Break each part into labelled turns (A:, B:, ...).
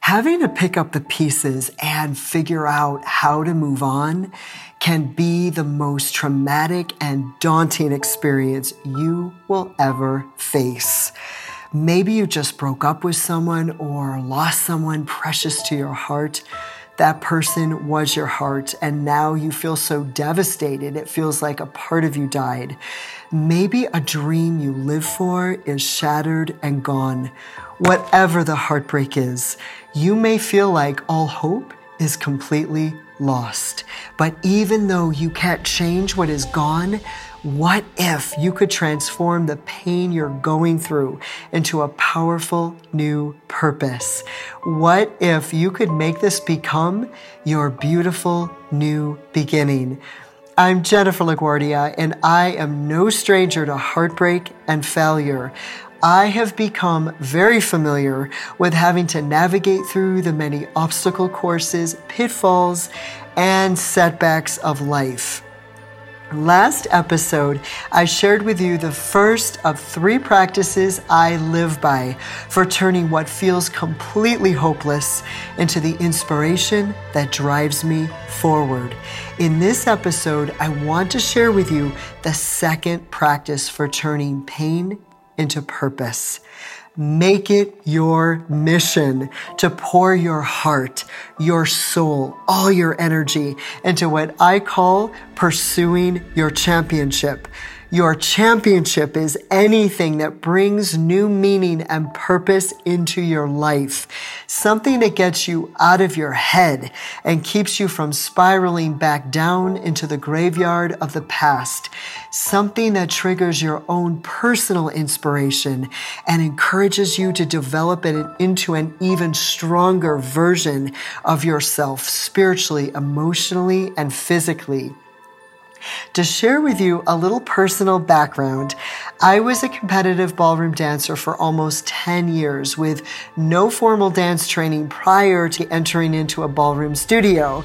A: Having to pick up the pieces and figure out how to move on can be the most traumatic and daunting experience you will ever face. Maybe you just broke up with someone or lost someone precious to your heart. That person was your heart, and now you feel so devastated. It feels like a part of you died. Maybe a dream you live for is shattered and gone. Whatever the heartbreak is, you may feel like all hope is completely lost. But even though you can't change what is gone, what if you could transform the pain you're going through into a powerful new purpose? What if you could make this become your beautiful new beginning? I'm Jennifer LaGuardia, and I am no stranger to heartbreak and failure. I have become very familiar with having to navigate through the many obstacle courses, pitfalls, and setbacks of life. Last episode, I shared with you the first of three practices I live by for turning what feels completely hopeless into the inspiration that drives me forward. In this episode, I want to share with you the second practice for turning pain into purpose. Make it your mission to pour your heart, your soul, all your energy into what I call pursuing your championship. Your championship is anything that brings new meaning and purpose into your life. Something that gets you out of your head and keeps you from spiraling back down into the graveyard of the past. Something that triggers your own personal inspiration and encourages you to develop it into an even stronger version of yourself spiritually, emotionally, and physically. To share with you a little personal background, I was a competitive ballroom dancer for almost 10 years with no formal dance training prior to entering into a ballroom studio.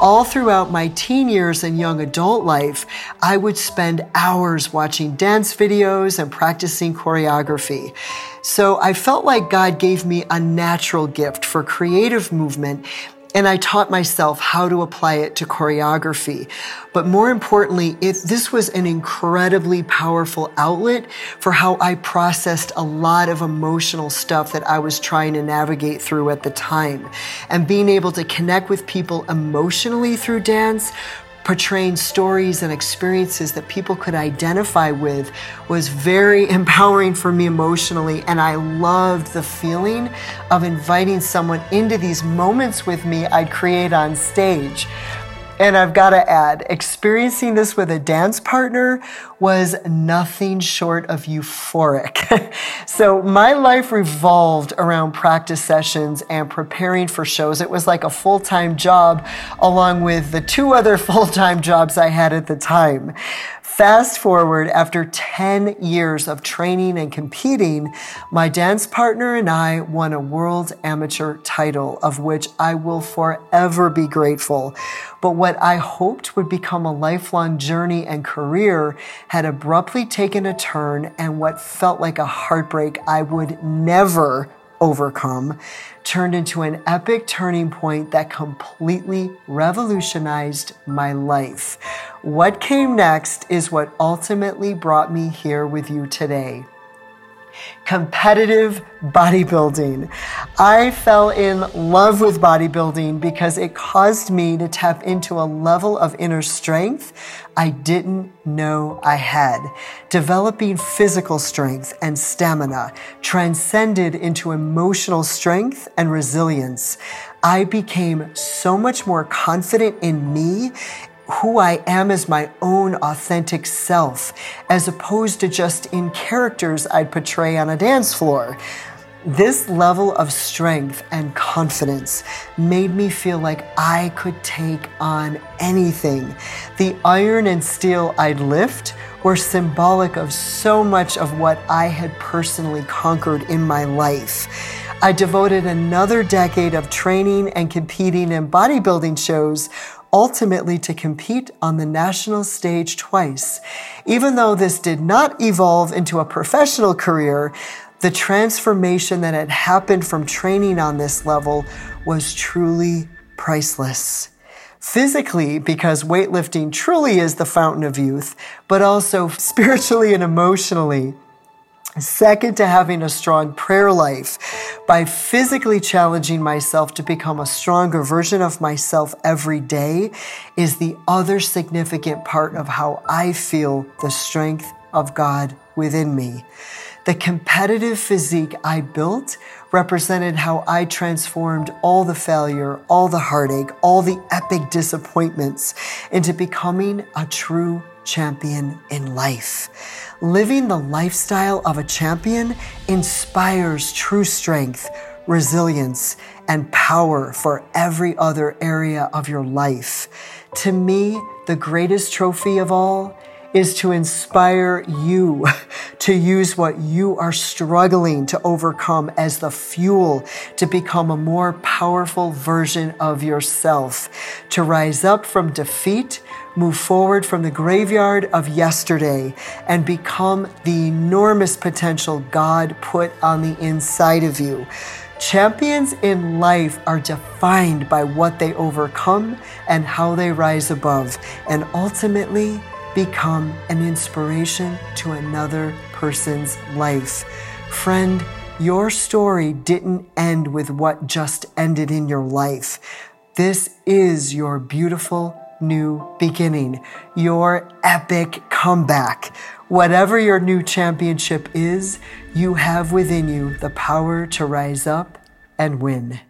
A: All throughout my teen years and young adult life, I would spend hours watching dance videos and practicing choreography. So I felt like God gave me a natural gift for creative movement and I taught myself how to apply it to choreography. But more importantly, it, this was an incredibly powerful outlet for how I processed a lot of emotional stuff that I was trying to navigate through at the time. And being able to connect with people emotionally through dance portraying stories and experiences that people could identify with was very empowering for me emotionally. And I loved the feeling of inviting someone into these moments with me I'd create on stage. And I've got to add, experiencing this with a dance partner was nothing short of euphoric. so my life revolved around practice sessions and preparing for shows. It was like a full time job, along with the two other full time jobs I had at the time. Fast forward, after 10 years of training and competing, my dance partner and I won a world amateur title, of which I will forever be grateful. But what I hoped would become a lifelong journey and career had abruptly taken a turn, and what felt like a heartbreak I would never overcome turned into an epic turning point that completely revolutionized my life. What came next is what ultimately brought me here with you today competitive bodybuilding. I fell in love with bodybuilding because it caused me to tap into a level of inner strength I didn't know I had. Developing physical strength and stamina transcended into emotional strength and resilience. I became so much more confident in me who I am as my own authentic self, as opposed to just in characters I'd portray on a dance floor. This level of strength and confidence made me feel like I could take on anything. The iron and steel I'd lift were symbolic of so much of what I had personally conquered in my life. I devoted another decade of training and competing in bodybuilding shows ultimately to compete on the national stage twice. Even though this did not evolve into a professional career, The transformation that had happened from training on this level was truly priceless. Physically, because weightlifting truly is the fountain of youth, but also spiritually and emotionally. Second to having a strong prayer life, by physically challenging myself to become a stronger version of myself every day, is the other significant part of how I feel the strength of God within me. The competitive physique I built represented how I transformed all the failure, all the heartache, all the epic disappointments into becoming a true champion in life. Living the lifestyle of a champion inspires true strength, resilience, and power for every other area of your life. To me, the greatest trophy of all is to inspire you to use what you are struggling to overcome as the fuel to become a more powerful version of yourself, to rise up from defeat, move forward from the graveyard of yesterday, and become the enormous potential God put on the inside of you. Champions in life are defined by what they overcome and how they rise above, and ultimately, become an inspiration to another person's life. Friend, your story didn't end with what just ended in your life. This is your beautiful new beginning, your epic comeback. Whatever your new championship is, you have within you the power to rise up and win.